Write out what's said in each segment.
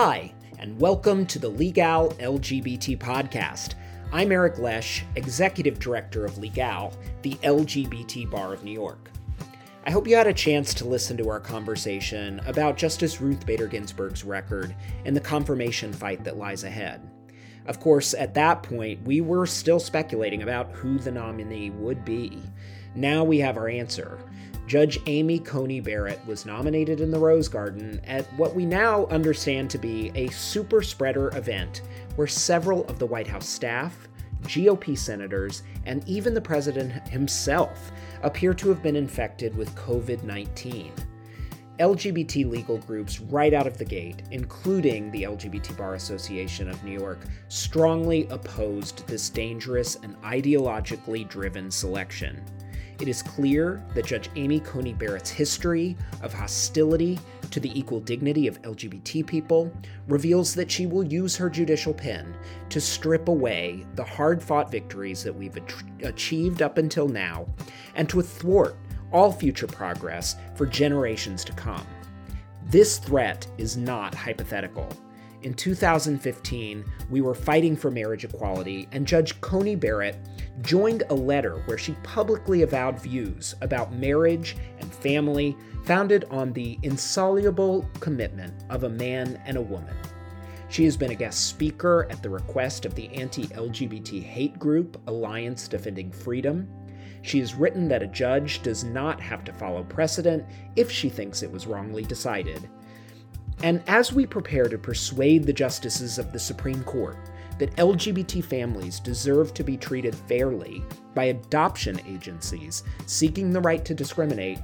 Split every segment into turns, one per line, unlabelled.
Hi, and welcome to the Legal LGBT podcast. I'm Eric Lesh, Executive Director of Legal, the LGBT Bar of New York. I hope you had a chance to listen to our conversation about Justice Ruth Bader Ginsburg's record and the confirmation fight that lies ahead. Of course, at that point, we were still speculating about who the nominee would be. Now we have our answer. Judge Amy Coney Barrett was nominated in the Rose Garden at what we now understand to be a super spreader event where several of the White House staff, GOP senators, and even the president himself appear to have been infected with COVID 19. LGBT legal groups right out of the gate, including the LGBT Bar Association of New York, strongly opposed this dangerous and ideologically driven selection. It is clear that Judge Amy Coney Barrett's history of hostility to the equal dignity of LGBT people reveals that she will use her judicial pen to strip away the hard fought victories that we've achieved up until now and to thwart all future progress for generations to come. This threat is not hypothetical. In 2015, we were fighting for marriage equality, and Judge Coney Barrett joined a letter where she publicly avowed views about marriage and family founded on the insoluble commitment of a man and a woman. She has been a guest speaker at the request of the anti LGBT hate group Alliance Defending Freedom. She has written that a judge does not have to follow precedent if she thinks it was wrongly decided. And as we prepare to persuade the justices of the Supreme Court that LGBT families deserve to be treated fairly by adoption agencies seeking the right to discriminate,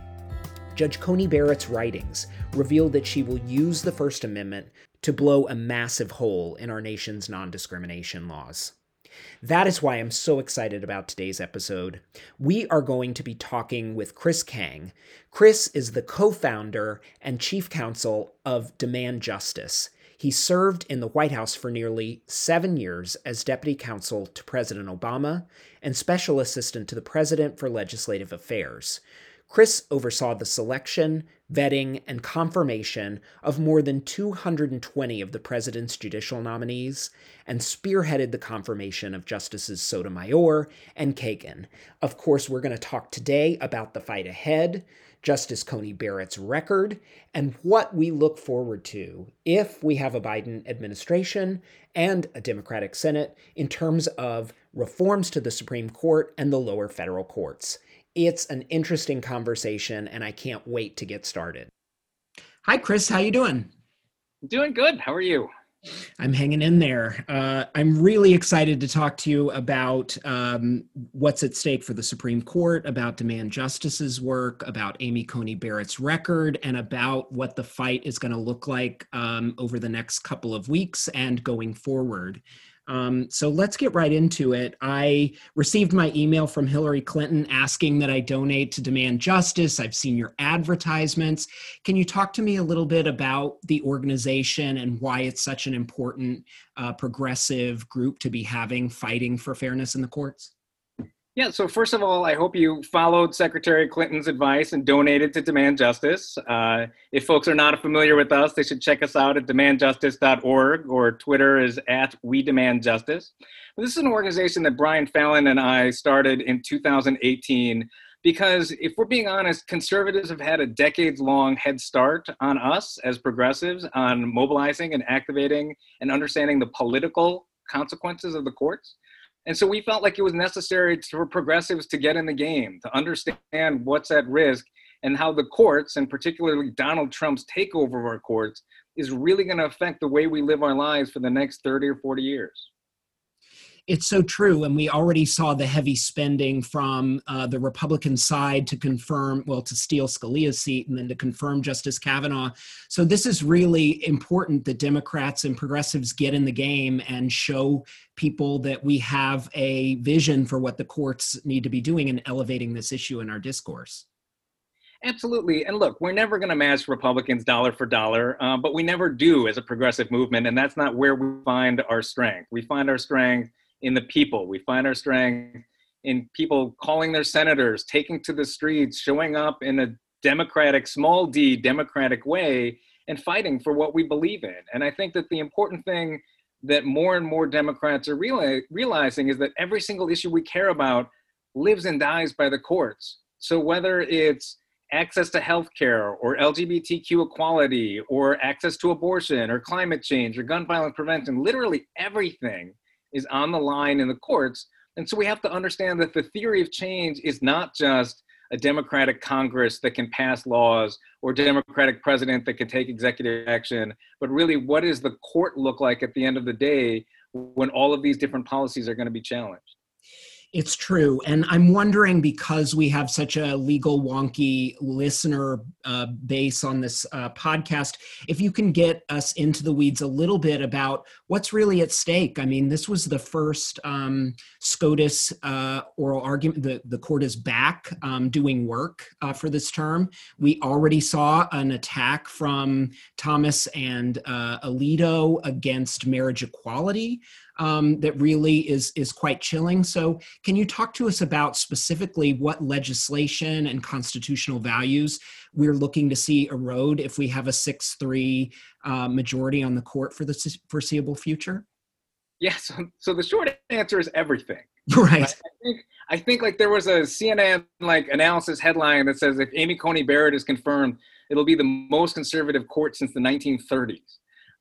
Judge Coney Barrett's writings reveal that she will use the First Amendment to blow a massive hole in our nation's non discrimination laws. That is why I'm so excited about today's episode. We are going to be talking with Chris Kang. Chris is the co founder and chief counsel of Demand Justice. He served in the White House for nearly seven years as deputy counsel to President Obama and special assistant to the president for legislative affairs. Chris oversaw the selection, vetting, and confirmation of more than 220 of the president's judicial nominees and spearheaded the confirmation of Justices Sotomayor and Kagan. Of course, we're going to talk today about the fight ahead, Justice Coney Barrett's record, and what we look forward to if we have a Biden administration and a Democratic Senate in terms of reforms to the Supreme Court and the lower federal courts. It's an interesting conversation, and I can't wait to get started. Hi, Chris. How you doing?
Doing good. How are you?
I'm hanging in there. Uh, I'm really excited to talk to you about um, what's at stake for the Supreme Court, about Demand Justice's work, about Amy Coney Barrett's record, and about what the fight is going to look like um, over the next couple of weeks and going forward. Um, so let's get right into it. I received my email from Hillary Clinton asking that I donate to Demand Justice. I've seen your advertisements. Can you talk to me a little bit about the organization and why it's such an important uh, progressive group to be having fighting for fairness in the courts?
Yeah, so first of all, I hope you followed Secretary Clinton's advice and donated to Demand Justice. Uh, if folks are not familiar with us, they should check us out at demandjustice.org or Twitter is at We Demand Justice. This is an organization that Brian Fallon and I started in 2018 because if we're being honest, conservatives have had a decades long head start on us as progressives on mobilizing and activating and understanding the political consequences of the courts. And so we felt like it was necessary for progressives to get in the game, to understand what's at risk and how the courts, and particularly Donald Trump's takeover of our courts, is really going to affect the way we live our lives for the next 30 or 40 years
it's so true. And we already saw the heavy spending from uh, the Republican side to confirm, well, to steal Scalia's seat and then to confirm Justice Kavanaugh. So this is really important that Democrats and progressives get in the game and show people that we have a vision for what the courts need to be doing and elevating this issue in our discourse.
Absolutely. And look, we're never going to match Republicans dollar for dollar, uh, but we never do as a progressive movement. And that's not where we find our strength. We find our strength in the people. We find our strength in people calling their senators, taking to the streets, showing up in a democratic, small d, democratic way, and fighting for what we believe in. And I think that the important thing that more and more Democrats are reali- realizing is that every single issue we care about lives and dies by the courts. So whether it's access to health care or LGBTQ equality or access to abortion or climate change or gun violence prevention, literally everything is on the line in the courts. And so we have to understand that the theory of change is not just a democratic Congress that can pass laws or democratic president that can take executive action, but really what does the court look like at the end of the day when all of these different policies are going to be challenged?
It's true. And I'm wondering because we have such a legal wonky listener uh, base on this uh, podcast, if you can get us into the weeds a little bit about what's really at stake. I mean, this was the first um, SCOTUS uh, oral argument. The, the court is back um, doing work uh, for this term. We already saw an attack from Thomas and uh, Alito against marriage equality um, that really is is quite chilling. So, can you talk to us about specifically what legislation and constitutional values we're looking to see erode if we have a six three uh, majority on the court for the foreseeable future?
Yes. Yeah, so, so the short answer is everything.
Right. I
think I think like there was a CNN like analysis headline that says if Amy Coney Barrett is confirmed, it'll be the most conservative court since the 1930s.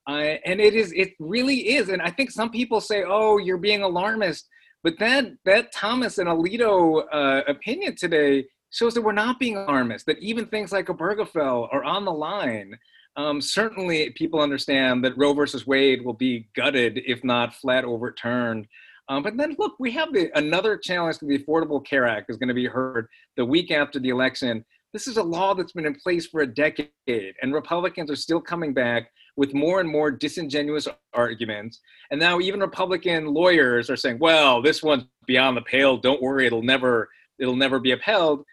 Uh, and it is, it really is. And I think some people say, oh, you're being alarmist. But that, that Thomas and Alito uh, opinion today shows that we're not being alarmist, that even things like Obergefell are on the line. Um, certainly, people understand that Roe versus Wade will be gutted, if not flat overturned. Um, but then, look, we have the, another challenge to the Affordable Care Act is going to be heard the week after the election. This is a law that's been in place for a decade, and Republicans are still coming back with more and more disingenuous arguments. And now even Republican lawyers are saying, well, this one's beyond the pale. Don't worry, it'll never it'll never be upheld.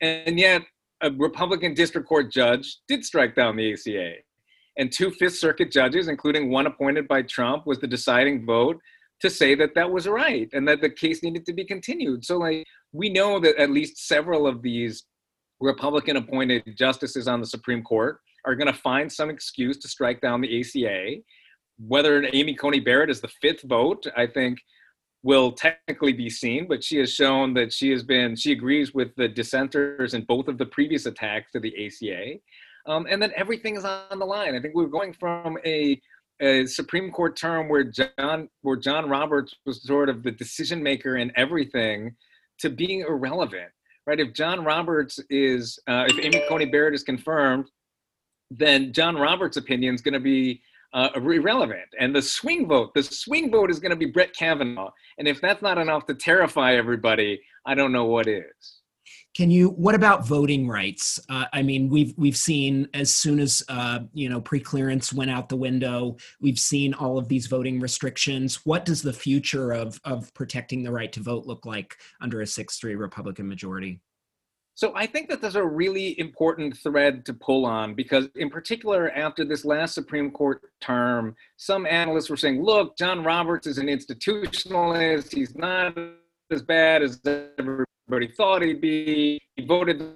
And yet a Republican district court judge did strike down the ACA. And two Fifth Circuit judges, including one appointed by Trump, was the deciding vote to say that that was right and that the case needed to be continued. So, like, we know that at least several of these Republican appointed justices on the Supreme Court are going to find some excuse to strike down the ACA. Whether Amy Coney Barrett is the fifth vote, I think will technically be seen, but she has shown that she has been, she agrees with the dissenters in both of the previous attacks to the ACA. Um, and then everything is on the line. I think we're going from a, a Supreme Court term where John, where John Roberts was sort of the decision maker in everything to being irrelevant, right? If John Roberts is, uh, if Amy Coney Barrett is confirmed, then John Roberts' opinion is going to be uh, irrelevant. And the swing vote, the swing vote is going to be Brett Kavanaugh. And if that's not enough to terrify everybody, I don't know what is.
Can you? What about voting rights? Uh, I mean, we've we've seen as soon as uh, you know preclearance went out the window, we've seen all of these voting restrictions. What does the future of of protecting the right to vote look like under a six three Republican majority?
So I think that there's a really important thread to pull on because, in particular, after this last Supreme Court term, some analysts were saying, look, John Roberts is an institutionalist. He's not as bad as everybody thought he'd be. He voted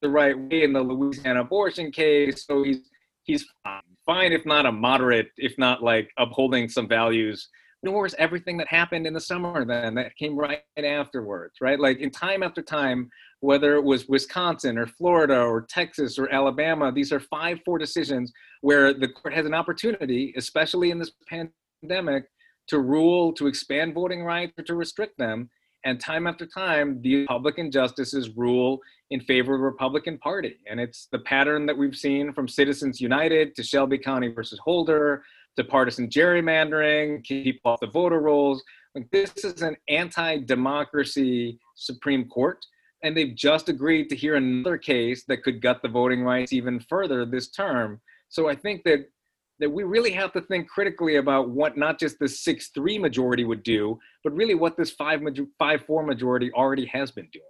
the right way in the Louisiana abortion case. So he's, he's fine. fine, if not a moderate, if not like upholding some values ignores everything that happened in the summer then that came right afterwards, right? Like in time after time, whether it was Wisconsin or Florida or Texas or Alabama, these are 5 4 decisions where the court has an opportunity, especially in this pandemic, to rule, to expand voting rights, or to restrict them. And time after time, the Republican justices rule in favor of the Republican Party. And it's the pattern that we've seen from Citizens United to Shelby County versus Holder to partisan gerrymandering, keep off the voter rolls. Like this is an anti-democracy Supreme Court, and they've just agreed to hear another case that could gut the voting rights even further this term. So I think that that we really have to think critically about what not just the six-three majority would do, but really what this five-four majority already has been doing.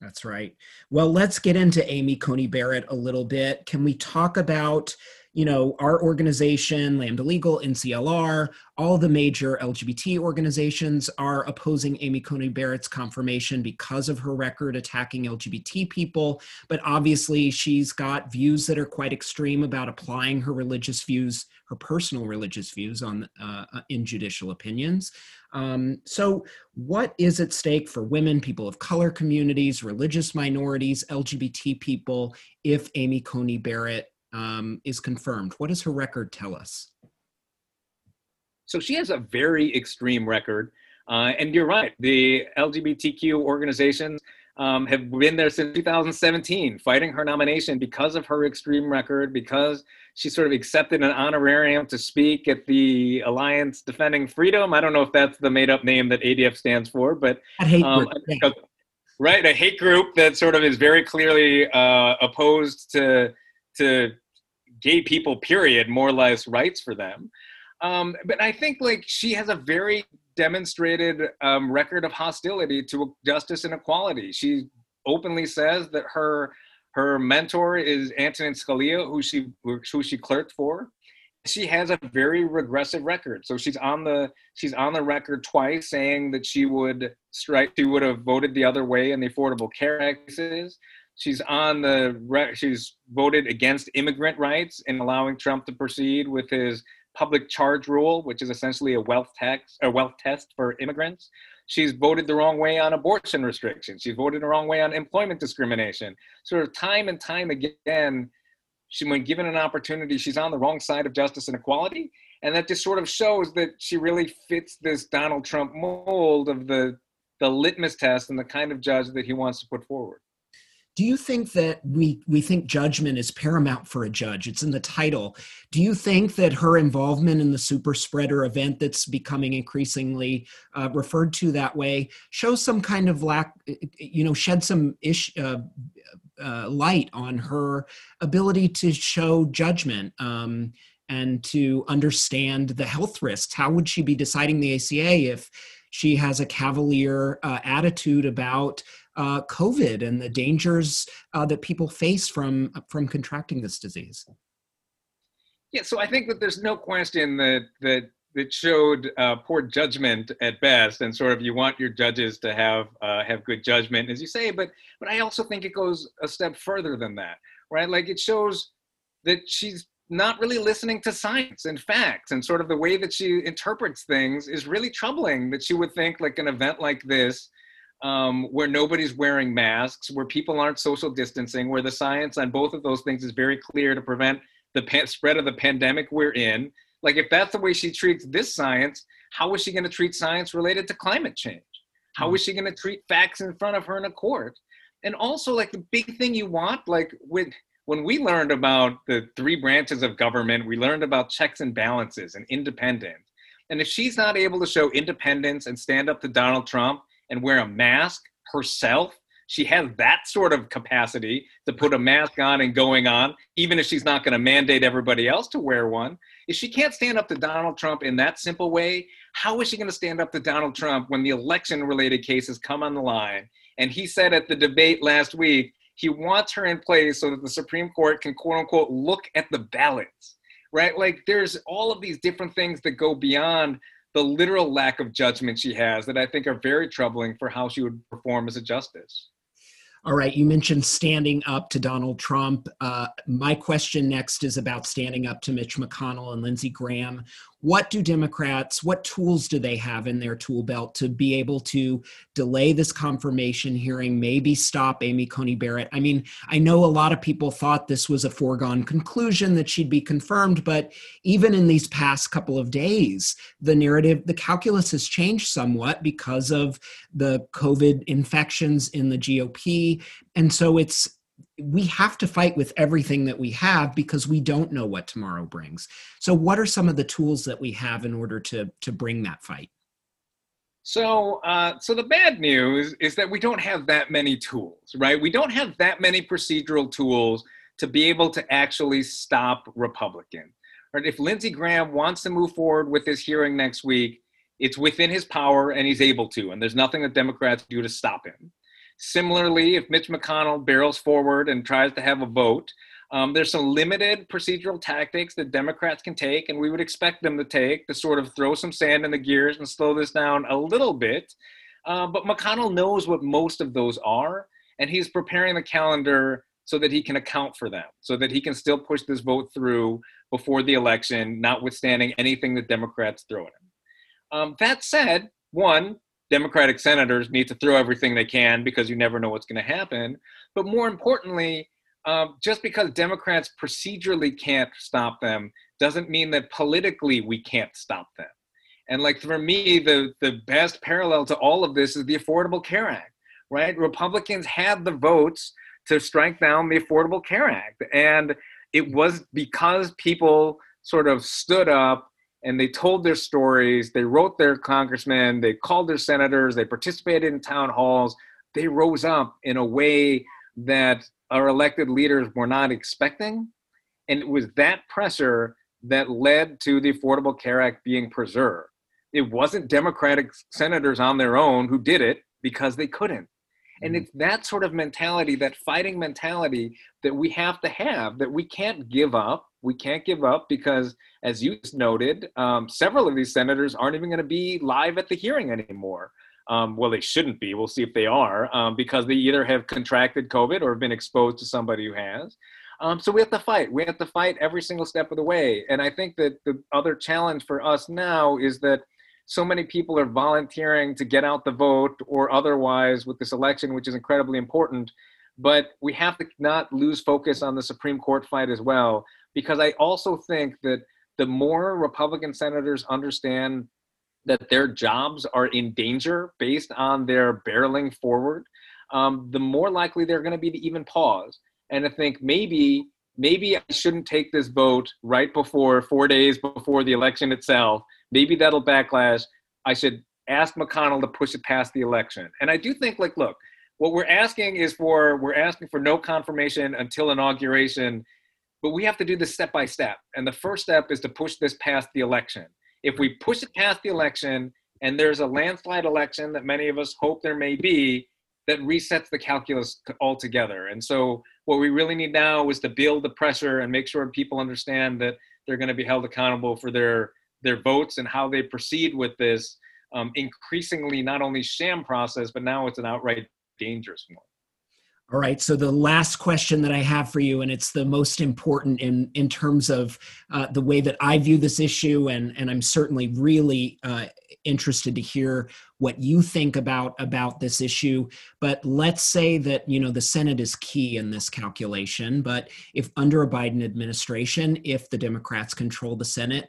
That's right. Well, let's get into Amy Coney Barrett a little bit. Can we talk about you know, our organization, Lambda Legal, NCLR, all the major LGBT organizations are opposing Amy Coney Barrett's confirmation because of her record attacking LGBT people. But obviously, she's got views that are quite extreme about applying her religious views, her personal religious views, on uh, in judicial opinions. Um, so, what is at stake for women, people of color communities, religious minorities, LGBT people if Amy Coney Barrett um, is confirmed? What does her record tell us?
So, she has a very extreme record. Uh, and you're right, the LGBTQ organizations um, have been there since 2017, fighting her nomination because of her extreme record, because she sort of accepted an honorarium to speak at the Alliance Defending Freedom. I don't know if that's the made up name that ADF stands for, but
um,
right, a hate group that sort of is very clearly uh, opposed to to gay people. Period, more or less rights for them. Um, but I think like she has a very demonstrated um, record of hostility to justice and equality. She openly says that her her mentor is Antonin Scalia, who she who she clerked for. She has a very regressive record. So she's on the she's on the record twice saying that she would strike she would have voted the other way in the Affordable Care Act. She's on the she's voted against immigrant rights in allowing Trump to proceed with his public charge rule, which is essentially a wealth tax a wealth test for immigrants. She's voted the wrong way on abortion restrictions. She's voted the wrong way on employment discrimination. Sort of time and time again, she, when given an opportunity, she's on the wrong side of justice and equality. And that just sort of shows that she really fits this Donald Trump mold of the, the litmus test and the kind of judge that he wants to put forward
do you think that we we think judgment is paramount for a judge? It's in the title. Do you think that her involvement in the super spreader event that's becoming increasingly uh, referred to that way shows some kind of lack you know shed some ish uh, uh, light on her ability to show judgment um, and to understand the health risks? How would she be deciding the aca if she has a cavalier uh, attitude about uh, COVID and the dangers uh, that people face from from contracting this disease.
Yeah, so I think that there's no question that that that showed uh, poor judgment at best, and sort of you want your judges to have uh, have good judgment, as you say. But but I also think it goes a step further than that, right? Like it shows that she's not really listening to science and facts and sort of the way that she interprets things is really troubling that she would think like an event like this um, where nobody's wearing masks, where people aren't social distancing, where the science on both of those things is very clear to prevent the pa- spread of the pandemic we're in. Like, if that's the way she treats this science, how is she going to treat science related to climate change? How mm-hmm. is she going to treat facts in front of her in a court? And also, like, the big thing you want, like, with when we learned about the three branches of government, we learned about checks and balances and independence. And if she's not able to show independence and stand up to Donald Trump, and wear a mask herself. She has that sort of capacity to put a mask on and going on, even if she's not going to mandate everybody else to wear one. If she can't stand up to Donald Trump in that simple way, how is she going to stand up to Donald Trump when the election related cases come on the line? And he said at the debate last week, he wants her in place so that the Supreme Court can quote unquote look at the ballots, right? Like there's all of these different things that go beyond the literal lack of judgment she has that I think are very troubling for how she would perform as a justice.
All right, you mentioned standing up to Donald Trump. Uh, my question next is about standing up to Mitch McConnell and Lindsey Graham what do Democrats, what tools do they have in their tool belt to be able to delay this confirmation hearing, maybe stop Amy Coney Barrett? I mean, I know a lot of people thought this was a foregone conclusion that she'd be confirmed, but even in these past couple of days, the narrative, the calculus has changed somewhat because of the COVID infections in the GOP. And so it's we have to fight with everything that we have because we don't know what tomorrow brings. So, what are some of the tools that we have in order to to bring that fight?
So, uh, so the bad news is that we don't have that many tools, right? We don't have that many procedural tools to be able to actually stop Republicans. Right? If Lindsey Graham wants to move forward with his hearing next week, it's within his power and he's able to, and there's nothing that Democrats do to stop him. Similarly, if Mitch McConnell barrels forward and tries to have a vote, Um, there's some limited procedural tactics that Democrats can take, and we would expect them to take to sort of throw some sand in the gears and slow this down a little bit. Uh, but McConnell knows what most of those are, and he's preparing the calendar so that he can account for them, so that he can still push this vote through before the election, notwithstanding anything that Democrats throw at him. Um, that said, one, Democratic senators need to throw everything they can because you never know what's going to happen. But more importantly, um, just because Democrats procedurally can't stop them doesn't mean that politically we can't stop them. And like for me, the the best parallel to all of this is the Affordable Care Act, right? Republicans had the votes to strike down the Affordable Care Act, and it was because people sort of stood up and they told their stories. They wrote their congressmen, they called their senators, they participated in town halls. They rose up in a way that our elected leaders were not expecting. And it was that pressure that led to the Affordable Care Act being preserved. It wasn't Democratic senators on their own who did it because they couldn't. And it's that sort of mentality, that fighting mentality that we have to have, that we can't give up. We can't give up because, as you noted, um, several of these senators aren't even going to be live at the hearing anymore. Um, well, they shouldn't be. We'll see if they are um, because they either have contracted COVID or have been exposed to somebody who has. Um, so we have to fight. We have to fight every single step of the way. And I think that the other challenge for us now is that so many people are volunteering to get out the vote or otherwise with this election, which is incredibly important. But we have to not lose focus on the Supreme Court fight as well, because I also think that the more Republican senators understand that their jobs are in danger based on their barreling forward, um, the more likely they're going to be to even pause and to think maybe maybe I shouldn't take this vote right before four days before the election itself maybe that'll backlash. I should ask McConnell to push it past the election. And I do think, like, look, what we're asking is for we're asking for no confirmation until inauguration, but we have to do this step by step. And the first step is to push this past the election. If we push it past the election and there's a landslide election that many of us hope there may be, that resets the calculus altogether. And so what we really need now is to build the pressure and make sure people understand that they're going to be held accountable for their their votes and how they proceed with this um, increasingly not only sham process, but now it's an outright dangerous one.
All right. So the last question that I have for you, and it's the most important in in terms of uh, the way that I view this issue, and and I'm certainly really uh, interested to hear what you think about about this issue. But let's say that you know the Senate is key in this calculation. But if under a Biden administration, if the Democrats control the Senate,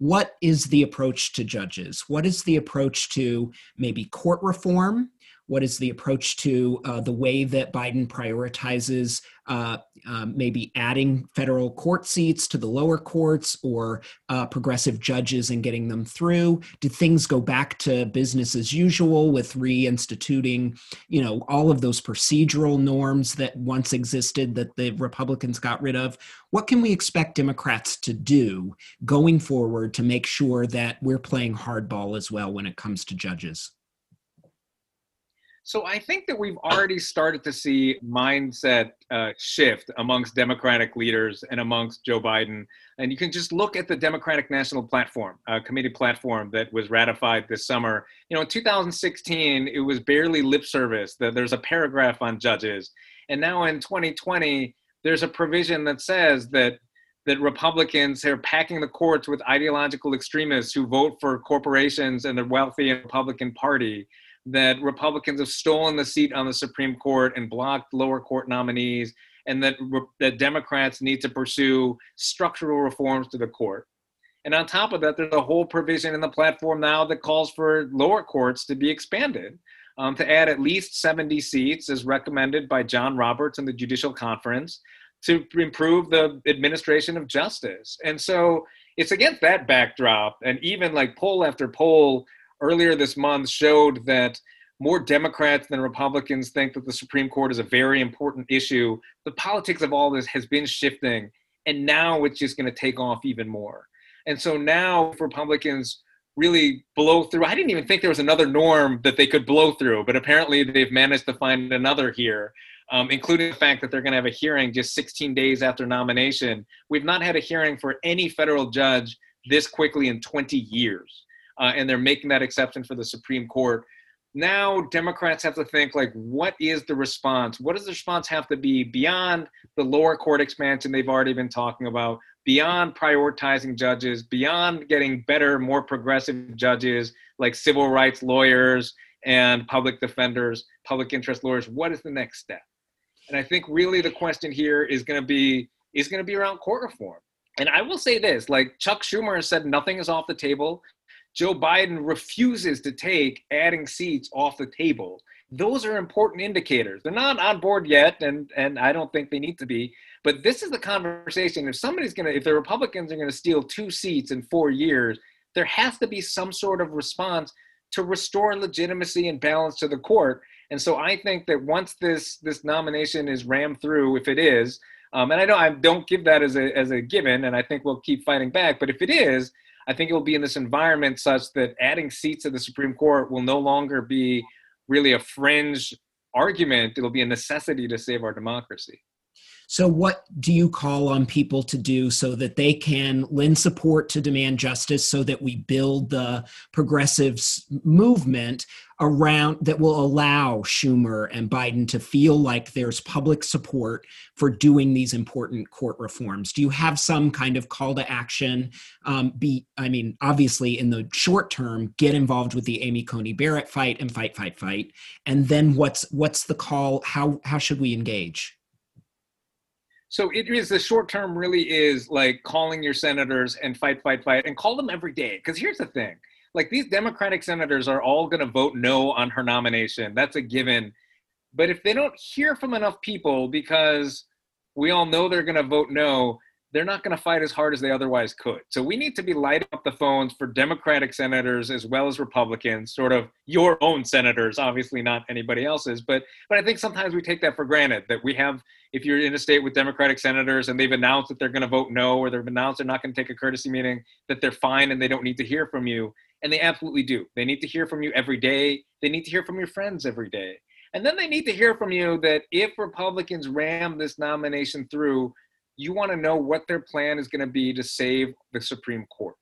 what is the approach to judges? What is the approach to maybe court reform? What is the approach to uh, the way that Biden prioritizes uh, uh, maybe adding federal court seats to the lower courts or uh, progressive judges and getting them through? Do things go back to business as usual with reinstituting, you know, all of those procedural norms that once existed that the Republicans got rid of? What can we expect Democrats to do going forward to make sure that we're playing hardball as well when it comes to judges?
So I think that we've already started to see mindset uh, shift amongst Democratic leaders and amongst Joe Biden. And you can just look at the Democratic National Platform, uh, committee platform that was ratified this summer. You know, in 2016, it was barely lip service. That there's a paragraph on judges. And now in 2020, there's a provision that says that that Republicans are packing the courts with ideological extremists who vote for corporations and the wealthy Republican Party that Republicans have stolen the seat on the Supreme Court and blocked lower court nominees, and that, that Democrats need to pursue structural reforms to the court. And on top of that, there's a whole provision in the platform now that calls for lower courts to be expanded um, to add at least 70 seats, as recommended by John Roberts and the Judicial Conference, to improve the administration of justice. And so it's against that backdrop, and even like poll after poll earlier this month showed that more Democrats than Republicans think that the Supreme Court is a very important issue. The politics of all this has been shifting, and now it's just going to take off even more. And so now, if Republicans really blow through, I didn't even think there was another norm that they could blow through, but apparently they've managed to find another here. um, including the fact that they're going to have a hearing just 16 days after nomination. We've not had a hearing for any federal judge this quickly in 20 years. Uh, and they're making that exception for the Supreme Court. Now, Democrats have to think like, what is the response? What does the response have to be beyond the lower court expansion they've already been talking about, beyond prioritizing judges, beyond getting better, more progressive judges like civil rights lawyers and public defenders, public interest lawyers? What is the next step? And I think really the question here is going to be is going to be around court reform. And I will say this like Chuck Schumer has said nothing is off the table. Joe Biden refuses to take adding seats off the table. Those are important indicators. They're not on board yet, and, and I don't think they need to be. But this is the conversation. If somebody's going to, if the Republicans are going to steal two seats in four years, there has to be some sort of response to restore legitimacy and balance to the court. And so I think that once this this nomination is rammed through, if it is, um, and I don't I don't give that as a as a given, and I think we'll keep fighting back. But if it is, I think it will be in this environment such that adding seats to the Supreme Court will no longer be really a fringe argument. It'll be a necessity to save our democracy.
So, what do you call on people to do so that they can lend support to demand justice so that we build the progressives movement around that will allow Schumer and Biden to feel like there's public support for doing these important court reforms? Do you have some kind of call to action? Um, be, I mean, obviously, in the short term, get involved with the Amy Coney Barrett fight and fight, fight, fight. And then what's what's the call? How how should we engage?
So it is the short term really is like calling your senators and fight, fight, fight, and call them every day. Because here's the thing like these Democratic senators are all going to vote no on her nomination. That's a given. But if they don't hear from enough people because we all know they're going to vote no, they're not going to fight as hard as they otherwise could. So we need to be lighting up the phones for Democratic senators as well as Republicans, sort of your own senators, obviously not anybody else's. But but I think sometimes we take that for granted that we have if you're in a state with Democratic senators and they've announced that they're going to vote no or they've announced they're not going to take a courtesy meeting, that they're fine and they don't need to hear from you. And they absolutely do. They need to hear from you every day. They need to hear from your friends every day. And then they need to hear from you that if Republicans ram this nomination through, you want to know what their plan is going to be to save the Supreme Court.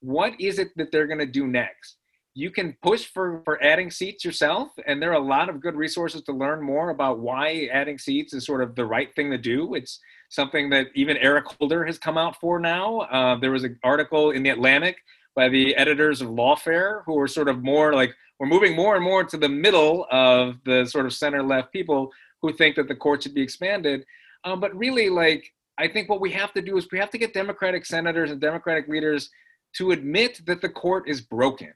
What is it that they're going to do next? You can push for, for adding seats yourself, and there are a lot of good resources to learn more about why adding seats is sort of the right thing to do. It's something that even Eric Holder has come out for now. Uh, there was an article in the Atlantic by the editors of Lawfare who are sort of more like we're moving more and more to the middle of the sort of center left people who think that the court should be expanded. Um, but really, like I think what we have to do is we have to get Democratic senators and Democratic leaders to admit that the court is broken.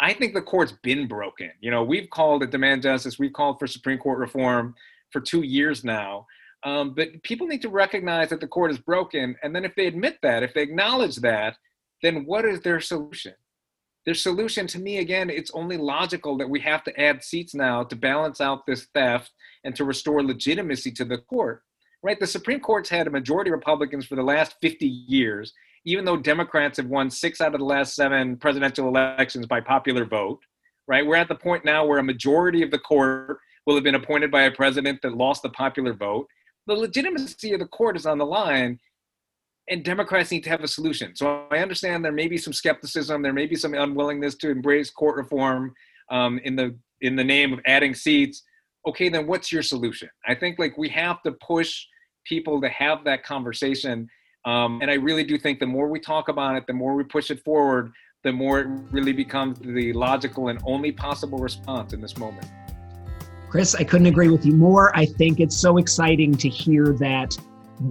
I think the court's been broken. You know, we've called it demand justice, we've called for Supreme Court reform for two years now. Um, but people need to recognize that the court is broken. And then if they admit that, if they acknowledge that, then what is their solution? Their solution to me, again, it's only logical that we have to add seats now to balance out this theft and to restore legitimacy to the court right? The Supreme Court's had a majority Republicans for the last 50 years, even though Democrats have won six out of the last seven presidential elections by popular vote, right? We're at the point now where a majority of the court will have been appointed by a president that lost the popular vote. The legitimacy of the court is on the line, and Democrats need to have a solution. So I understand there may be some skepticism, there may be some unwillingness to embrace court reform um, in the in the name of adding seats okay, then what's your solution? I think like we have to push people to have that conversation. Um, and I really do think the more we talk about it, the more we push it forward, the more it really becomes the logical and only possible response in this moment.
Chris, I couldn't agree with you more. I think it's so exciting to hear that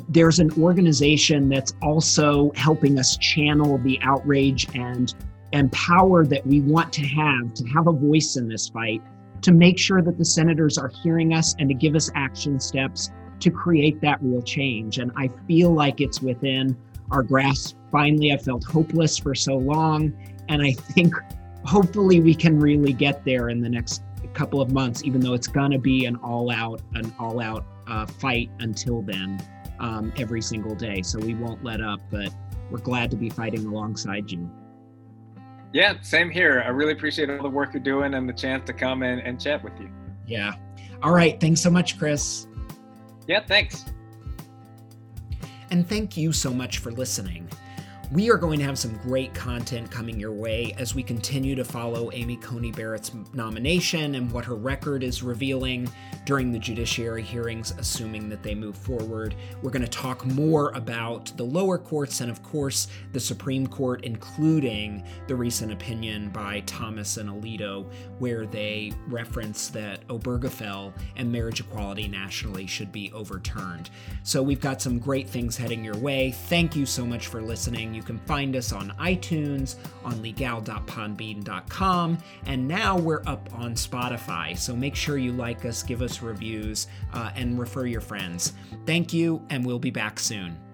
there's an organization that's also helping us channel the outrage and and power that we want to have to have a voice in this fight to make sure that the senators are hearing us and to give us action steps to create that real change. And I feel like it's within our grasp. Finally, I felt hopeless for so long. And I think hopefully we can really get there in the next couple of months, even though it's going to be an all out, an all out uh, fight until then, um, every single day. So we won't let up, but we're glad to be fighting alongside you.
Yeah, same here. I really appreciate all the work you're doing and the chance to come and, and chat with you.
Yeah. All right. Thanks so much, Chris.
Yeah, thanks.
And thank you so much for listening. We are going to have some great content coming your way as we continue to follow Amy Coney Barrett's nomination and what her record is revealing during the judiciary hearings, assuming that they move forward. We're going to talk more about the lower courts and, of course, the Supreme Court, including the recent opinion by Thomas and Alito, where they reference that Obergefell and marriage equality nationally should be overturned. So we've got some great things heading your way. Thank you so much for listening. You can find us on iTunes, on legal.podbean.com, and now we're up on Spotify. So make sure you like us, give us reviews, uh, and refer your friends. Thank you, and we'll be back soon.